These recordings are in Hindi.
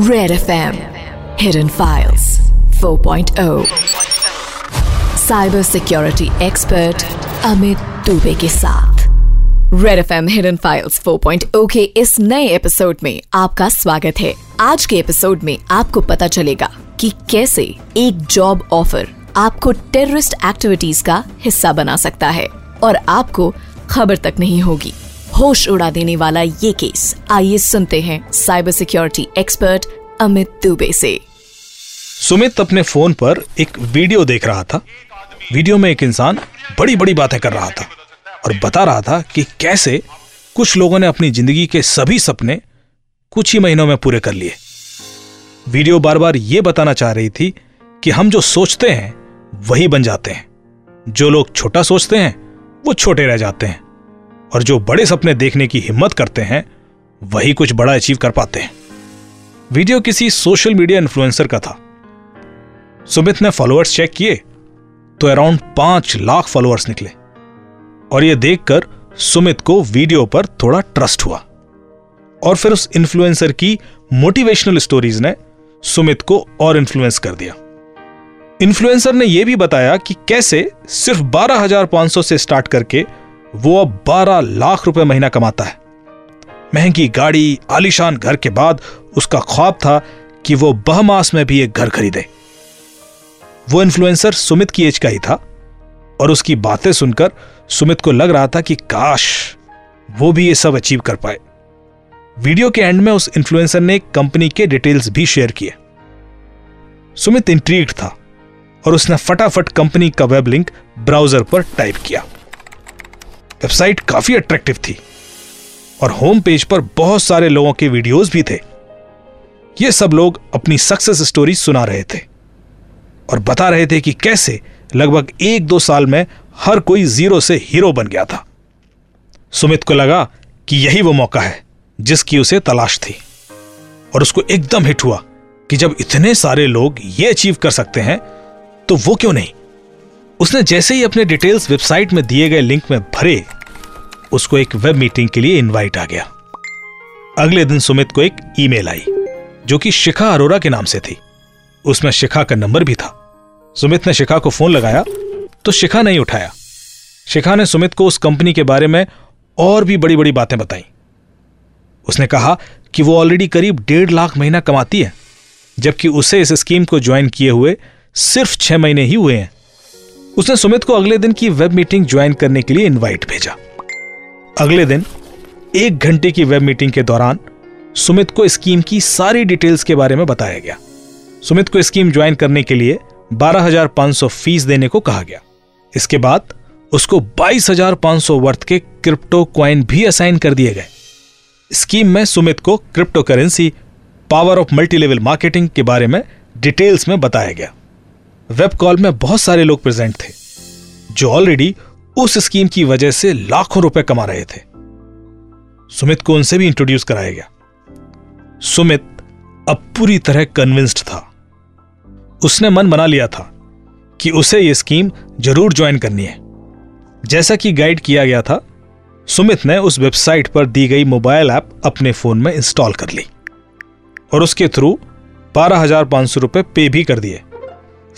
Red FM Hidden Files. 4.0 Cyber Security Expert Dubey के साथ. Red F M hidden files 4.0 के इस नए एपिसोड में आपका स्वागत है। आज के एपिसोड में आपको पता चलेगा कि कैसे एक जॉब ऑफ़र आपको टेररिस्ट एक्टिविटीज़ का हिस्सा बना सकता है और आपको खबर तक नहीं होगी। होश उड़ा देने वाला ये केस। आइए सुनते हैं। Cyber security expert Amit Dubey से। सुमित अपने फ़ोन पर एक वीडियो देख रहा था। वीडियो में एक इंसान बड़ी बड़ी बातें कर रहा था और बता रहा था कि कैसे कुछ लोगों ने अपनी ज़िंदगी के सभी सपने कुछ ही महीनों में पूरे कर लिए। वीडियो बार बार ये बताना चाह रही थी कि हम जो सोचते हैं, वही बन जाते हैं। जो लोग छोटा सोचते हैं, वो छोटे रह जाते हैं। और जो बड़े सपने देखने की हिम्मत करते हैं वही कुछ बड़ा अचीव कर पाते हैं। वीडियो किसी सोशल मीडिया इन्फ्लुएंसर का था। सुमित ने फॉलोअर्स चेक किए तो अराउंड पाँच लाख फॉलोअर्स निकले। और यह देखकर सुमित को वीडियो पर थोड़ा ट्रस्ट हुआ। और फिर उस इन्फ्लुएंसर की मोटिवेशनल स्टोरीज ने सुमित को और इन्फ्लुएंस कर दिया। इन्फ्लुएंसर ने यह भी बताया कि कैसे सिर्फ़ 12,500 से स्टार्ट करके वो अब 12 लाख रुपए महीना कमाता है। महँगी गाड़ी, आलिशान घर के बाद उसका ख्वाब था कि वो बहमास में भी एक घर खरीदे। वो इन्फ्लुएंसर सुमित की एज का ही था और उसकी बातें सुनकर सुमित को लग रहा था कि काश वो भी ये सब अचीव कर पाए। वीडियो के एंड में उस इन्फ्लुएंसर ने कंपनी के डिटेल्स भी शेयर किए। सुमित इंट्रीग्ड था और उसने फटाफट कंपनी का वेब लिंक ब्राउज़र पर टाइप किया। वेबसाइट काफ़ी अट्रैक्टिव थी और होम पेज पर बहुत सारे लोगों के वीडियोस भी थे। ये सब लोग अपनी सक्सेस स्टोरी सुना रहे थे और बता रहे थे कि कैसे लगभग एक दो साल में हर कोई ज़ीरो से हीरो बन गया था। सुमित को लगा कि यही वो मौका है जिसकी उसे तलाश थी और उसको एकदम हिट हुआ कि जब इतने सारे लोग ये अचीव कर सकते हैं तो वो क्यों नहीं? उसने जैसे ही अपने डिटेल्स वेबसाइट में दिए गए लिंक में भरे, उसको एक वेब मीटिंग के लिए इनवाइट आ गया। अगले दिन सुमित को एक ईमेल आई, जो कि शिखा अरोरा के नाम से थी। उसमें शिखा का नंबर भी था। सुमित ने शिखा को फ़ोन लगाया तो शिखा नहीं उठाया। शिखा ने सुमित को उस कंपनी के बारे में और भी बड़ी बड़ी बातें बताई। उसने कहा कि वो ऑलरेडी करीब डेढ़ लाख महीना कमाती है, जबकि उसे इस स्कीम को ज्वाइन किए हुए सिर्फ़ छह महीने ही हुए हैं। उसने सुमित को अगले दिन की वेब मीटिंग ज्वाइन करने के लिए इनवाइट भेजा। अगले दिन एक घंटे की वेब मीटिंग के दौरान सुमित को स्कीम की सारी डिटेल्स के बारे में बताया गया। सुमित को स्कीम ज्वाइन करने के लिए 12,500 फ़ीस देने को कहा गया। इसके बाद उसको 22,500 वर्थ के क्रिप्टो क्वाइन भी असाइन कर दिए गए। स्कीम में सुमित को crypto currency power of multi level marketing के बारे में डिटेल्स में बताया गया। वेब कॉल में बहुत सारे लोग प्रेजेंट थे, जो ऑलरेडी उस स्कीम की वजह से लाखों रुपए कमा रहे थे। सुमित को उनसे भी इंट्रोड्यूस कराया गया। सुमित अब पूरी तरह कन्विंस्ड था। उसने मन बना लिया था कि उसे यह स्कीम ज़रूर ज्वाइन करनी है। जैसा कि गाइड किया गया था, सुमित ने उस वेबसाइट पर दी गई मोबाइल ऐप अपने फ़ोन में इंस्टॉल कर ली और उसके थ्रू बारह हज़ार पाँच सौ रुपए पे भी कर दिए।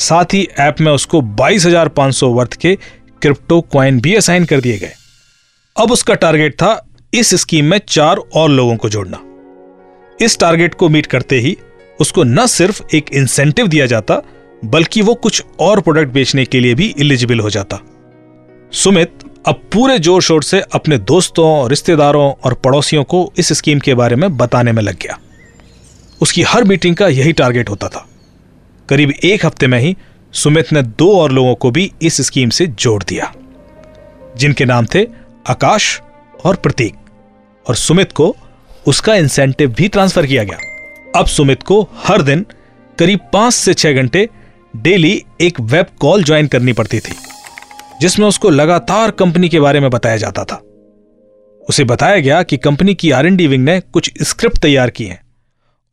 साथ ही ऐप में उसको बाईस हज़ार पाँच सौ वर्थ के क्रिप्टो क्वाइन भी असाइन कर दिए गए। अब उसका टारगेट था इस स्कीम में चार और लोगों को जोड़ना। इस टारगेट को मीट करते ही उसको न सिर्फ़ एक इंसेंटिव दिया जाता, बल्कि वो कुछ और प्रोडक्ट बेचने के लिए भी इलिजिबल हो जाता। सुमित अब पूरे ज़ोर शोर से अपने दोस्तों, रिश्तेदारों और पड़ोसियों को इस स्कीम के बारे में बताने में लग गया। उसकी हर मीटिंग का यही टारगेट होता था। करीब एक हफ़्ते में ही सुमित ने दो और लोगों को भी इस स्कीम से जोड़ दिया, जिनके नाम थे आकाश और प्रतीक। और सुमित को उसका इंसेंटिव भी ट्रांसफ़र किया गया। अब सुमित को हर दिन करीब पाँच से छह घंटे डेली एक वेब कॉल ज्वाइन करनी पड़ती थी, जिसमें उसको लगातार कंपनी के बारे में बताया जाता था। उसे बताया गया कि कंपनी की आर विंग ने कुछ स्क्रिप्ट तैयार की हैं।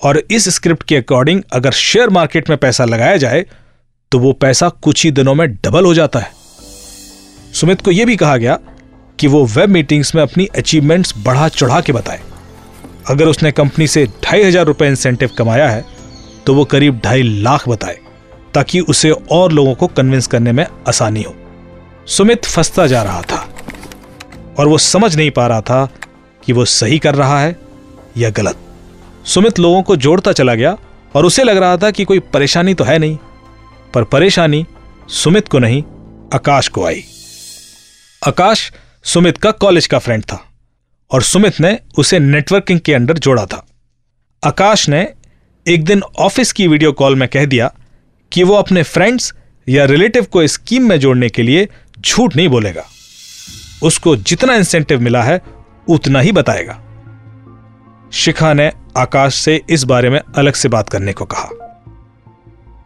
और इस स्क्रिप्ट के अकॉर्डिंग अगर शेयर मार्केट में पैसा लगाया जाए तो वो पैसा कुछ ही दिनों में डबल हो जाता है। सुमित को यह भी कहा गया कि वो वेब मीटिंग्स में अपनी अचीवमेंट्स बढ़ा चढ़ा के बताए। अगर उसने कंपनी से ढाई हज़ार रुपए इंसेंटिव कमाया है तो वो करीब ढाई लाख बताए, ताकि उसे और लोगों को कन्विंस करने में आसानी हो। सुमित फंसता जा रहा था और वो समझ नहीं पा रहा था कि वो सही कर रहा है या गलत। सुमित लोगों को जोड़ता चला गया और उसे लग रहा था कि कोई परेशानी तो है नहीं, पर परेशानी सुमित को नहीं, आकाश को आई। आकाश सुमित का कॉलेज का फ्रेंड था और सुमित ने उसे नेटवर्किंग के अंडर जोड़ा था। आकाश ने एक दिन ऑफ़िस की वीडियो कॉल में कह दिया कि वो अपने फ्रेंड्स या रिलेटिव को स्कीम में जोड़ने के लिए झूठ नहीं बोलेगा। उसको जितना इंसेंटिव मिला है, उतना ही बताएगा। शिखा ने आकाश से इस बारे में अलग से बात करने को कहा।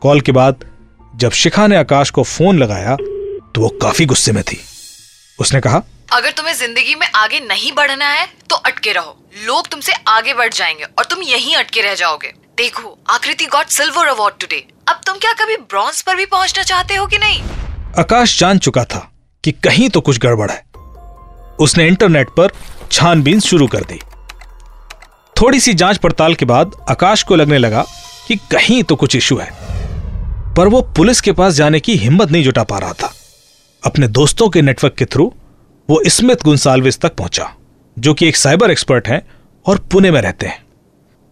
कॉल के बाद जब शिखा ने आकाश को फ़ोन लगाया तो वो काफ़ी गुस्से में थी। उसने कहा अगर तुम्हें ज़िंदगी में आगे नहीं बढ़ना है तो अटके रहो। लोग तुमसे आगे बढ़ जाएँगे और तुम यहीं अटके रह जाओगे। देखो आकृति गॉट सिल्वर अवार्ड टुडे। अब तुम क्या कभी ब्रॉन्ज पर भी पहुँचना चाहते हो कि नहीं? आकाश जान चुका था कि कहीं तो कुछ गड़बड़ है। उसने इंटरनेट पर छानबीन शुरू कर दी। थोड़ी सी जाँच पड़ताल के बाद आकाश को लगने लगा कि कहीं तो कुछ इशू है। पर वो पुलिस के पास जाने की हिम्मत नहीं जुटा पा रहा था। अपने दोस्तों के नेटवर्क के थ्रू वो स्मिथ गुंसालविस तक पहुँचा, जो कि एक साइबर एक्सपर्ट हैं और पुणे में रहते हैं।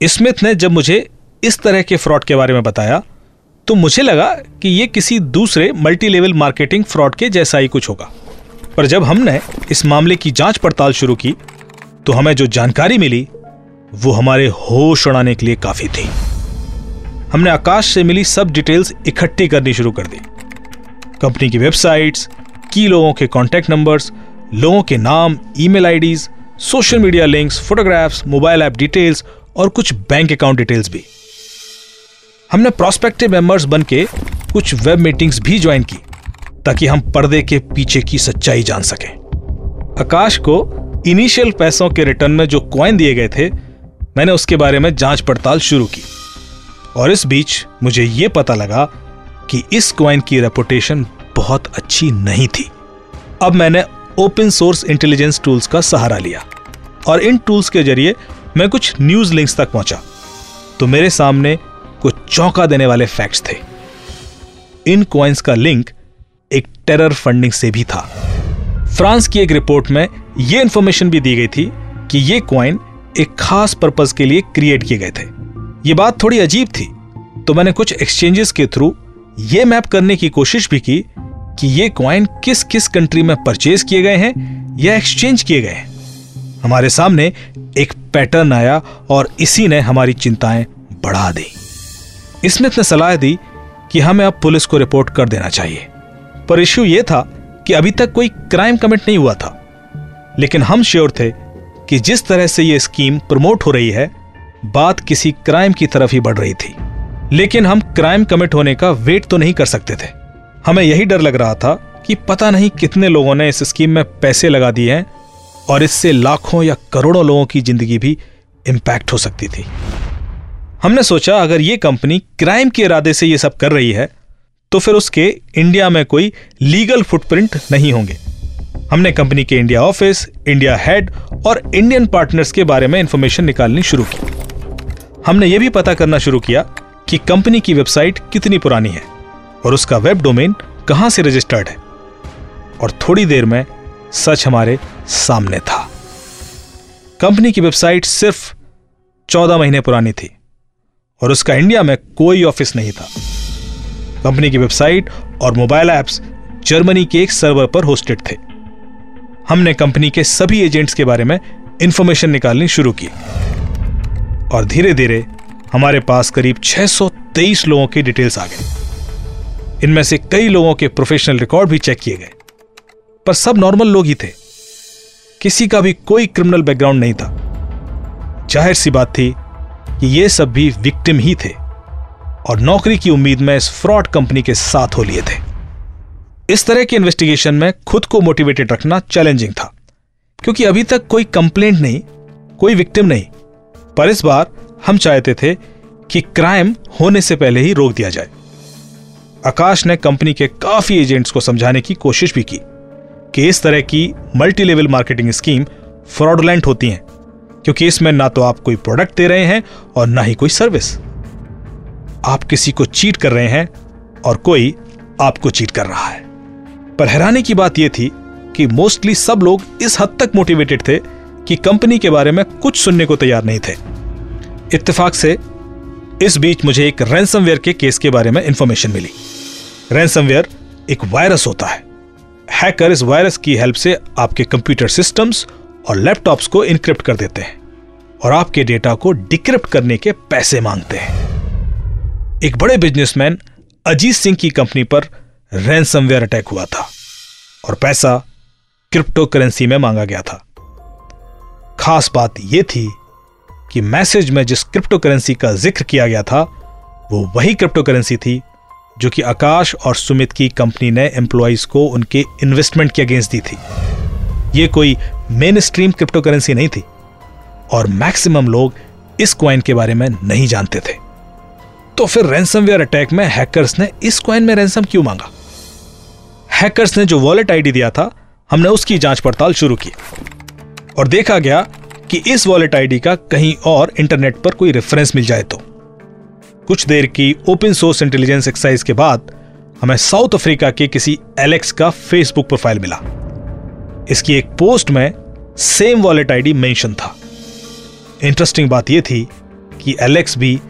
स्मिथ ने जब मुझे इस तरह के फ्रॉड के बारे में बताया तो मुझे लगा कि यह किसी दूसरे मल्टी लेवल मार्केटिंग फ्रॉड के जैसा ही कुछ होगा। पर जब हमने इस मामले की जाँच पड़ताल शुरू की तो हमें जो जानकारी मिली वो हमारे होश उड़ाने के लिए काफ़ी थी। हमने आकाश से मिली सब डिटेल्स इकट्ठी करनी शुरू कर दी। कंपनी की वेबसाइट्स, की लोगों के कॉन्टैक्ट नंबर्स लोगों के नाम email IDs social media links photographs mobile app details और कुछ बैंक अकाउंट डिटेल्स भी। हमने प्रोस्पेक्टिव मेंबर्स बन के कुछ वेब मीटिंग्स भी ज्वाइन की, ताकि हम पर्दे के पीछे की सच्चाई जान सकें। आकाश को इनिशियल पैसों के रिटर्न में जो क्वाइन दिए गए थे मैंने उसके बारे में जाँच पड़ताल शुरू की। और इस बीच मुझे यह पता लगा कि इस क्वाइन की रेपुटेशन बहुत अच्छी नहीं थी। अब मैंने ओपन सोर्स इंटेलिजेंस टूल्स का सहारा लिया और इन टूल्स के ज़रिए मैं कुछ न्यूज़ लिंक्स तक पहुँचा। तो मेरे सामने कुछ चौंका देने वाले फैक्ट्स थे। इन क्वाइंस का लिंक एक टेरर फंडिंग से भी था। फ्रांस की एक रिपोर्ट में यह इंफॉर्मेशन भी दी गई थी कि ये क्वाइन एक खास पर्पज के लिए क्रिएट किए गए थे। ये बात थोड़ी अजीब थी तो मैंने कुछ एक्सचेंजेस के थ्रू ये मैप करने की कोशिश भी की कि ये क्वाइन किस किस कंट्री में परचेज किए गए हैं या एक्सचेंज किए गए हैं। हमारे सामने एक पैटर्न आया और इसी ने हमारी चिंताएँ बढ़ा दी। स्मिथ ने सलाह दी कि हमें अब पुलिस को रिपोर्ट कर देना चाहिए। पर इश्यू यह था कि अभी तक कोई क्राइम कमिट नहीं हुआ था। लेकिन हम श्योर थे कि जिस तरह से यह स्कीम प्रमोट हो रही है, बात किसी क्राइम की तरफ़ ही बढ़ रही थी। लेकिन हम क्राइम कमिट होने का वेट तो नहीं कर सकते थे। हमें यही डर लग रहा था कि पता नहीं कितने लोगों ने इस स्कीम में पैसे लगा दिए हैं और इससे लाखों या करोड़ों लोगों की ज़िंदगी भी इंपैक्ट हो सकती थी। हमने सोचा, अगर ये कंपनी क्राइम के इरादे से ये सब कर रही है तो फिर उसके इंडिया में कोई लीगल फुटप्रिंट नहीं होंगे। हमने कंपनी के इंडिया ऑफ़िस, इंडिया हेड और इंडियन पार्टनर्स के बारे में इंफॉर्मेशन निकालनी शुरू की। हमने यह भी पता करना शुरू किया कि कंपनी की वेबसाइट कितनी पुरानी है और उसका वेब डोमेन कहाँ से रजिस्टर्ड है। और थोड़ी देर में सच हमारे सामने था। कंपनी की वेबसाइट सिर्फ़ चौदह महीने पुरानी थी और उसका इंडिया में कोई ऑफ़िस नहीं था। कंपनी की वेबसाइट और मोबाइल ऐप्स जर्मनी के एक सर्वर पर होस्टेड थे। हमने कंपनी के सभी एजेंट्स के बारे में इंफॉर्मेशन निकालनी शुरू की। और धीरे धीरे हमारे पास करीब 623 लोगों की डिटेल्स आ गई। इनमें से कई लोगों के प्रोफेशनल रिकॉर्ड भी चेक किए गए। पर सब नॉर्मल लोग ही थे। किसी का भी कोई क्रिमिनल बैकग्राउंड नहीं था। ज़ाहिर सी बात थी कि ये सब भी विक्टिम ही थे। और नौकरी की उम्मीद में इस फ्रॉड कंपनी के साथ हो लिए थे। इस तरह के इन्वेस्टिगेशन में खुद को मोटिवेटेड रखना चैलेंजिंग था, क्योंकि अभी तक कोई कंप्लेंट नहीं, कोई विक्टिम नहीं, पर इस बार हम चाहते थे कि क्राइम होने से पहले ही रोक दिया जाए। आकाश ने कंपनी के काफ़ी एजेंट्स को समझाने की कोशिश भी की कि इस तरह की multi level marketing scheme fraudulent होती हैं, क्योंकि इसमें ना तो आप कोई प्रोडक्ट दे रहे हैं और ना ही कोई सर्विस आप किसी को चीट कर रहे हैं और कोई आपको चीट कर रहा है। पर हैरानी की बात यह थी कि मोस्टली सब लोग इस हद तक मोटिवेटेड थे कि कंपनी के बारे में कुछ सुनने को तैयार नहीं थे। इत्तेफाक से इस बीच मुझे एक रैंसमवेयर के केस के बारे में इंफॉर्मेशन मिली। रैंसमवेयर एक वायरस होता है। हैकर इस वायरस की हेल्प से आपके कंप्यूटर सिस्टम्स और लैपटॉप्स को इनक्रिप्ट कर देते हैं और आपके डेटा को डिक्रिप्ट करने के पैसे मांगते हैं। एक बड़े बिजनेसमैन अजीत सिंह की कंपनी पर रैंसमवेयर अटैक हुआ था और पैसा क्रिप्टो करेंसी में मांगा गया था। खास बात यह थी कि मैसेज में जिस क्रिप्टो करेंसी का ज़िक्र किया गया था, वो वही क्रिप्टो करेंसी थी जो कि आकाश और सुमित की कंपनी ने एम्प्लॉयज़ को उनके इन्वेस्टमेंट के अगेंस्ट दी थी। ये कोई मेन स्ट्रीम क्रिप्टो करेंसी नहीं थी और मैक्सिमम लोग इस क्वाइन के बारे में नहीं जानते थे। तो फिर रैंसमवेयर अटैक में हैकर्स ने इस क्वाइन में रैंसम क्यों मांगा? हैकर्स ने जो वॉलेट आईडी दिया था, हमने उसकी जाँच पड़ताल शुरू की। और देखा गया कि इस वॉलेट आईडी का कहीं और इंटरनेट पर कोई रेफरेंस मिल जाए तो। कुछ देर की ओपन सोर्स इंटेलिजेंस एक्सरसाइज के बाद, हमें साउथ अफ्रीका के किसी एलेक्स का फेसबुक प्रोफ़ाइल मिला। इसकी एक पोस्ट में सेम वॉलेट आईडी मेंशन था। इंटरेस्टिंग बात यह थी कि एलेक्स भी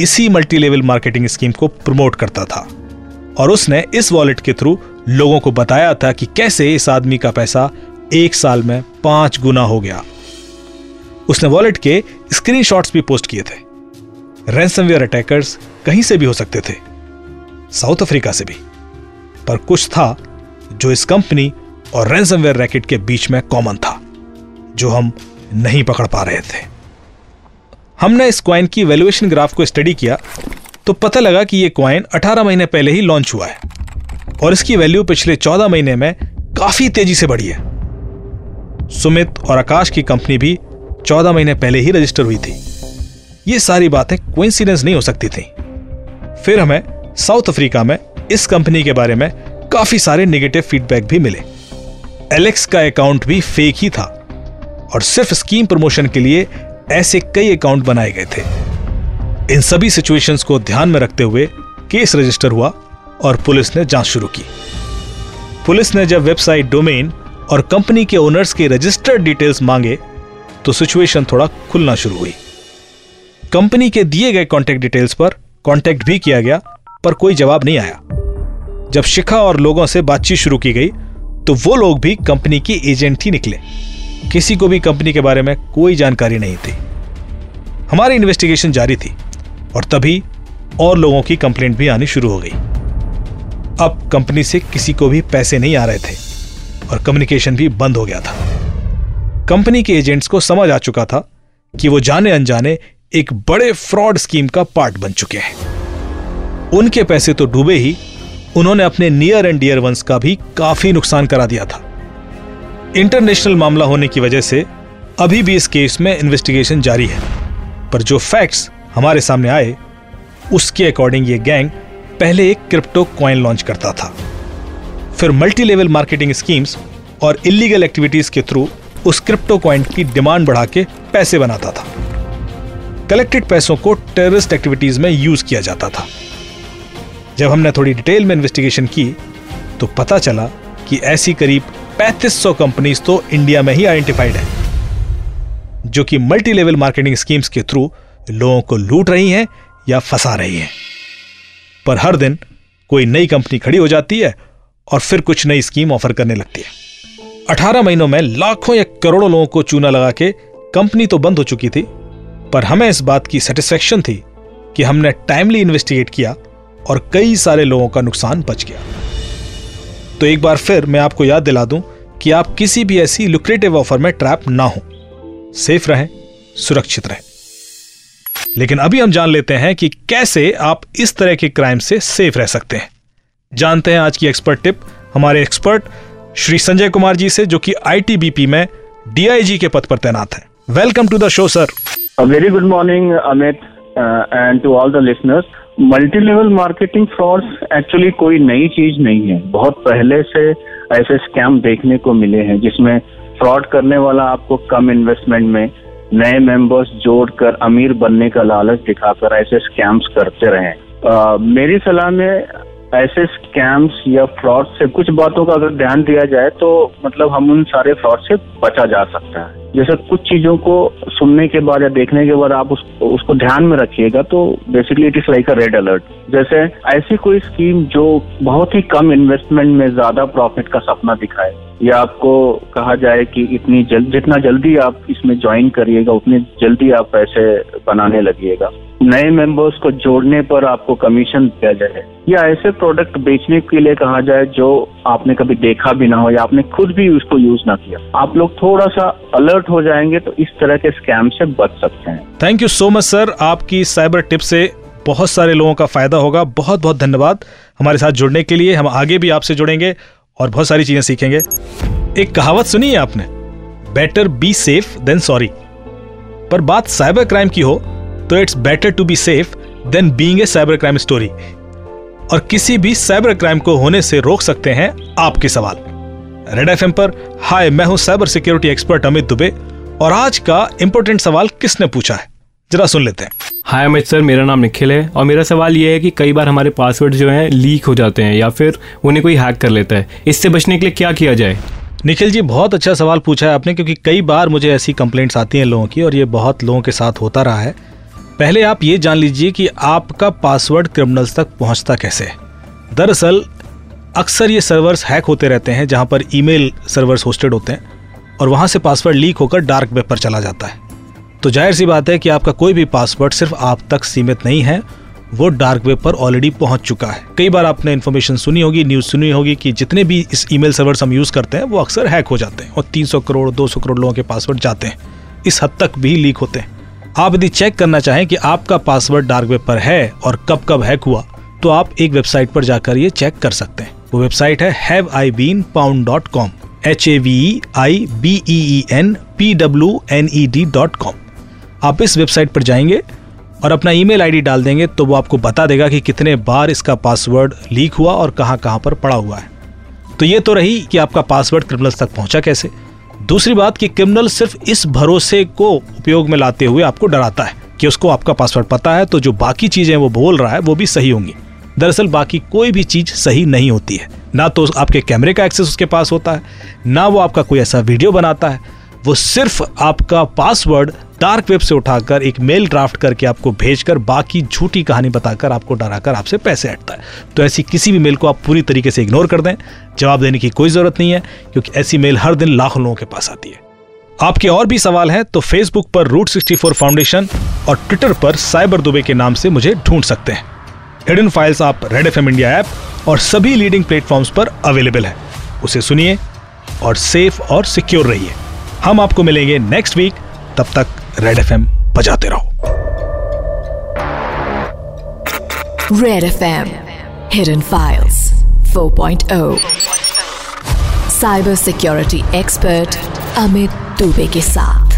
इसी मल्टी लेवल मार्केटिंग स्कीम को प्रमोट करता था। और उसने इस वॉलेट के थ्रू लोगों को बताया था कि कैसे इस आदमी का पैसा एक साल में पाँच गुना हो गया। उसने वॉलेट के स्क्रीनशॉट्स भी पोस्ट किए थे। रैंसमवेयर अटैकर्स कहीं से भी हो सकते थे। साउथ अफ्रीका से भी। पर कुछ था जो इस कंपनी और रैंसमवेयर रैकेट के बीच में कॉमन था, जो हम नहीं पकड़ पा रहे थे। हमने इस क्वाइन की वैल्यूएशन ग्राफ को स्टडी किया तो पता लगा कि यह क्वाइन 18 महीने पहले ही लॉन्च हुआ है। और इसकी वैल्यू पिछले 14 महीने में काफ़ी तेज़ी से बढ़ी है। सुमित और आकाश की कंपनी भी 14 महीने पहले ही रजिस्टर हुई थी। ये सारी बातें कोइंसिडेंस नहीं हो सकती थी। फिर हमें साउथ अफ्रीका में इस कंपनी के बारे में काफ़ी सारे नेगेटिव फीडबैक भी मिले। एलेक्स का अकाउंट भी फेक ही था और सिर्फ़ स्कीम प्रमोशन के लिए ऐसे कई अकाउंट बनाए गए थे। इन सभी सिचुएशंस को ध्यान में रखते हुए केस रजिस्टर हुआ और पुलिस ने जाँच शुरू की। पुलिस ने जब वेबसाइट, डोमेन और कंपनी के ओनर्स के रजिस्टर्ड डिटेल्स मांगे तो सिचुएशन थोड़ा खुलना शुरू हुई। कंपनी के दिए गए कॉन्टेक्ट डिटेल्स पर कॉन्टेक्ट भी किया गया, पर कोई जवाब नहीं आया। जब शिखा और लोगों से बातचीत शुरू की गई तो वो लोग भी कंपनी की एजेंट ही निकले। किसी को भी कंपनी के बारे में कोई जानकारी नहीं थी। हमारी इन्वेस्टिगेशन जारी थी और तभी और लोगों की कंप्लेंट भी आनी शुरू हो गई। अब कंपनी से किसी को भी पैसे नहीं आ रहे थे और कम्युनिकेशन भी बंद हो गया था। कंपनी के एजेंट्स को समझ आ चुका था कि वो जाने अनजाने एक बड़े फ्रॉड स्कीम का पार्ट बन चुके हैं। उनके पैसे तो डूबे ही, उन्होंने अपने नियर एंड डियर वंस का भी काफ़ी नुकसान करा दिया था। इंटरनेशनल मामला होने की वजह से अभी भी इस केस में इन्वेस्टिगेशन जारी है। पर जो फैक्ट्स हमारे सामने आए, उसके अकॉर्डिंग ये गैंग पहले एक क्रिप्टो कॉइन लॉन्च करता था। फिर मल्टी लेवल मार्केटिंग स्कीम्स और इलीगल एक्टिविटीज़ के थ्रू उस क्रिप्टो कॉइन की डिमांड बढ़ा के पैसे बनाता था। कलेक्टेड पैसों को टेररिस्ट एक्टिविटीज़ में यूज़ किया जाता था। जब हमने थोड़ी डिटेल में इन्वेस्टिगेशन की तो पता चला कि ऐसी करीब 3500 कंपनीज़ तो इंडिया में ही आइडेंटिफाइड है, जो कि मल्टी लेवल मार्केटिंग स्कीम्स के थ्रू लोगों को लूट रही हैं या फंसा रही हैं। पर हर दिन कोई नई कंपनी खड़ी हो जाती है और फिर कुछ नई स्कीम ऑफ़र करने लगती है। 18 महीनों में लाखों या करोड़ों लोगों को चूना लगा के कंपनी तो बंद हो चुकी थी, पर हमें इस बात की सेटिस्फेक्शन थी कि हमने टाइमली इन्वेस्टिगेट किया और कई सारे लोगों का नुकसान बच गया। तो एक बार फिर मैं आपको याद दिला दूँ कि आप किसी भी ऐसी लुक्रेटिव ऑफ़र में ट्रैप ना हो। सेफ़ रहें, सुरक्षित रहें। लेकिन अभी हम जान लेते हैं कि कैसे आप इस तरह के क्राइम से सेफ़ रह सकते हैं। जानते हैं आज की एक्सपर्ट टिप, हमारे एक्सपर्ट श्री संजय कुमार जी से, जो कि आईटीबीपी में डीआईजी के पद पर तैनात है। Welcome to the show sir very good morning Amit and to all the listeners multi level marketing frauds actually कोई नई चीज़ नहीं है। बहुत पहले से ऐसे स्कैम देखने को मिले हैं, जिसमें फ्रॉड करने वाला आपको कम इन्वेस्टमेंट में नए मेंबर्स जोड़कर अमीर बनने का लालच दिखाकर ऐसे स्कैम्स करते रहे। आ, मेरी सलाह में ऐसे स्कैम्स या फ्रॉड से कुछ बातों का अगर ध्यान दिया जाए तो मतलब हम उन सारे फ्रॉड से बचा जा सकता है। जैसे कुछ चीज़ों को सुनने के बाद या देखने के बाद आप उस, उसको ध्यान में रखिएगा तो basically it is like a red alert जैसे ऐसी कोई स्कीम जो बहुत ही कम इन्वेस्टमेंट में ज़्यादा प्रॉफिट का सपना दिखाए या आपको कहा जाए कि इतनी जल्द जितना जल्दी आप इसमें ज्वाइन करिएगा उतनी जल्दी आप पैसे बनाने लगिएगा। नए मेंबर्स को जोड़ने पर आपको कमीशन दिया जाए। या ऐसे प्रोडक्ट बेचने के लिए कहा जाए जो आपने कभी देखा भी ना हो या आपने खुद भी उसको यूज़ ना किया, आप लोग थोड़ा सा अलर्ट हो जाएँगे तो इस तरह के स्कैम से बच सकते हैं। Thank you so much sir आपकी साइबर टिप से बहुत सारे लोगों का फ़ायदा होगा। बहुत बहुत धन्यवाद हमारे साथ जुड़ने के लिए। हम आगे भी आपसे जुड़ेंगे और बहुत सारी चीज़ें सीखेंगे। एक कहावत सुनी है आपने? Better be safe than sorry पर बात साइबर क्राइम की हो तो it's better to be safe than being a cyber crime story और किसी भी साइबर क्राइम को होने से रोक सकते हैं आपके सवाल। रेड एफ़ पर हाय मैं हूँ cyber security expert Amit Dubey और आज का इंपॉर्टेंट सवाल किसने पूछा है? जरा सुन लेते हैं। हाय अमित सर मेरा नाम निखिल है और मेरा सवाल ये है कि कई बार हमारे पासवर्ड जो हैं लीक हो जाते हैं या फिर उन्हें कोई हैक कर लेता है। इससे बचने के लिए क्या किया जाए? निखिल जी बहुत अच्छा सवाल पूछा है आपने क्योंकि कई बार मुझे ऐसी कंप्लेंट्स आती हैं लोगों की और ये बहुत लोगों के साथ होता रहा है। पहले आप ये जान लीजिए कि आपका पासवर्ड क्रिमिनल्स तक पहुँचता कैसे। दरअसल, अक्सर ये सर्वर्स हैक होते रहते हैं जहाँ पर ईमेल सर्वर्स होस्टेड होते हैं और वहाँ से पासवर्ड लीक होकर डार्क वेब पर चला जाता है। तो ज़ाहिर सी बात है कि आपका कोई भी पासवर्ड सिर्फ़ आप तक सीमित नहीं है, वो डार्क वेब पर ऑलरेडी पहुँच चुका है। कई बार आपने इन्फॉर्मेशन सुनी होगी, न्यूज़ सुनी होगी कि जितने भी इस ईमेल सर्वर्स हम यूज़ करते हैं, वो अक्सर हैक हो जाते हैं और 300 करोड़ 200 करोड़ लोगों के पासवर्ड जाते हैं। इस हद तक भी लीक होते हैं। आप यदि चेक करना चाहें कि आपका पासवर्ड डार्क वेब पर है और कब कब हैक हुआ तो आप एक वेबसाइट पर जाकर ये चेक कर सकते हैं। वो वेबसाइट है have I been pwned dot com H A V I B E N P W N E D dot com आप इस वेबसाइट पर जाएँगे और अपना ईमेल आईडी डाल देंगे तो वो आपको बता देगा कि कितने बार इसका पासवर्ड लीक हुआ और कहाँ कहाँ पर पड़ा हुआ है। तो ये तो रही कि आपका पासवर्ड क्रिमिनल्स तक पहुँचा कैसे। दूसरी बात कि क्रिमिनल सिर्फ़ इस भरोसे को उपयोग में लाते हुए आपको डराता है कि उसको आपका पासवर्ड पता है तो जो बाकी चीज़ें वो बोल रहा है, वो भी सही होंगी। दरअसल बाकी कोई भी चीज़ सही नहीं होती है। ना तो आपके कैमरे का एक्सेस उसके पास होता है, ना वो आपका कोई ऐसा वीडियो बनाता है। वो सिर्फ़ आपका पासवर्ड डार्क वेब से उठाकर एक मेल ड्राफ्ट करके आपको भेजकर बाकी झूठी कहानी बताकर आपको डराकर आपसे पैसे हटता है। तो ऐसी किसी भी मेल को आप पूरी तरीके से इग्नोर कर दें। जवाब देने की कोई ज़रूरत नहीं है, क्योंकि ऐसी मेल हर दिन लाखों लोगों के पास आती है। आपके और भी सवाल हैं तो फेसबुक पर रूट सिक्सटी फाउंडेशन और ट्विटर पर साइबर दुबे के नाम से मुझे ढूंढ सकते हैं। हिडन फाइल्स आप रेड एफ़ इंडिया ऐप और सभी लीडिंग प्लेटफॉर्म्स पर अवेलेबल है। उसे सुनिए और सेफ़ और सिक्योर रहिए। हम आपको मिलेंगे नेक्स्ट वीक तब तक रेड एफ़ बजाते रहो। Red F M hidden files 4.0 cyber security expert Amit Dubey के साथ।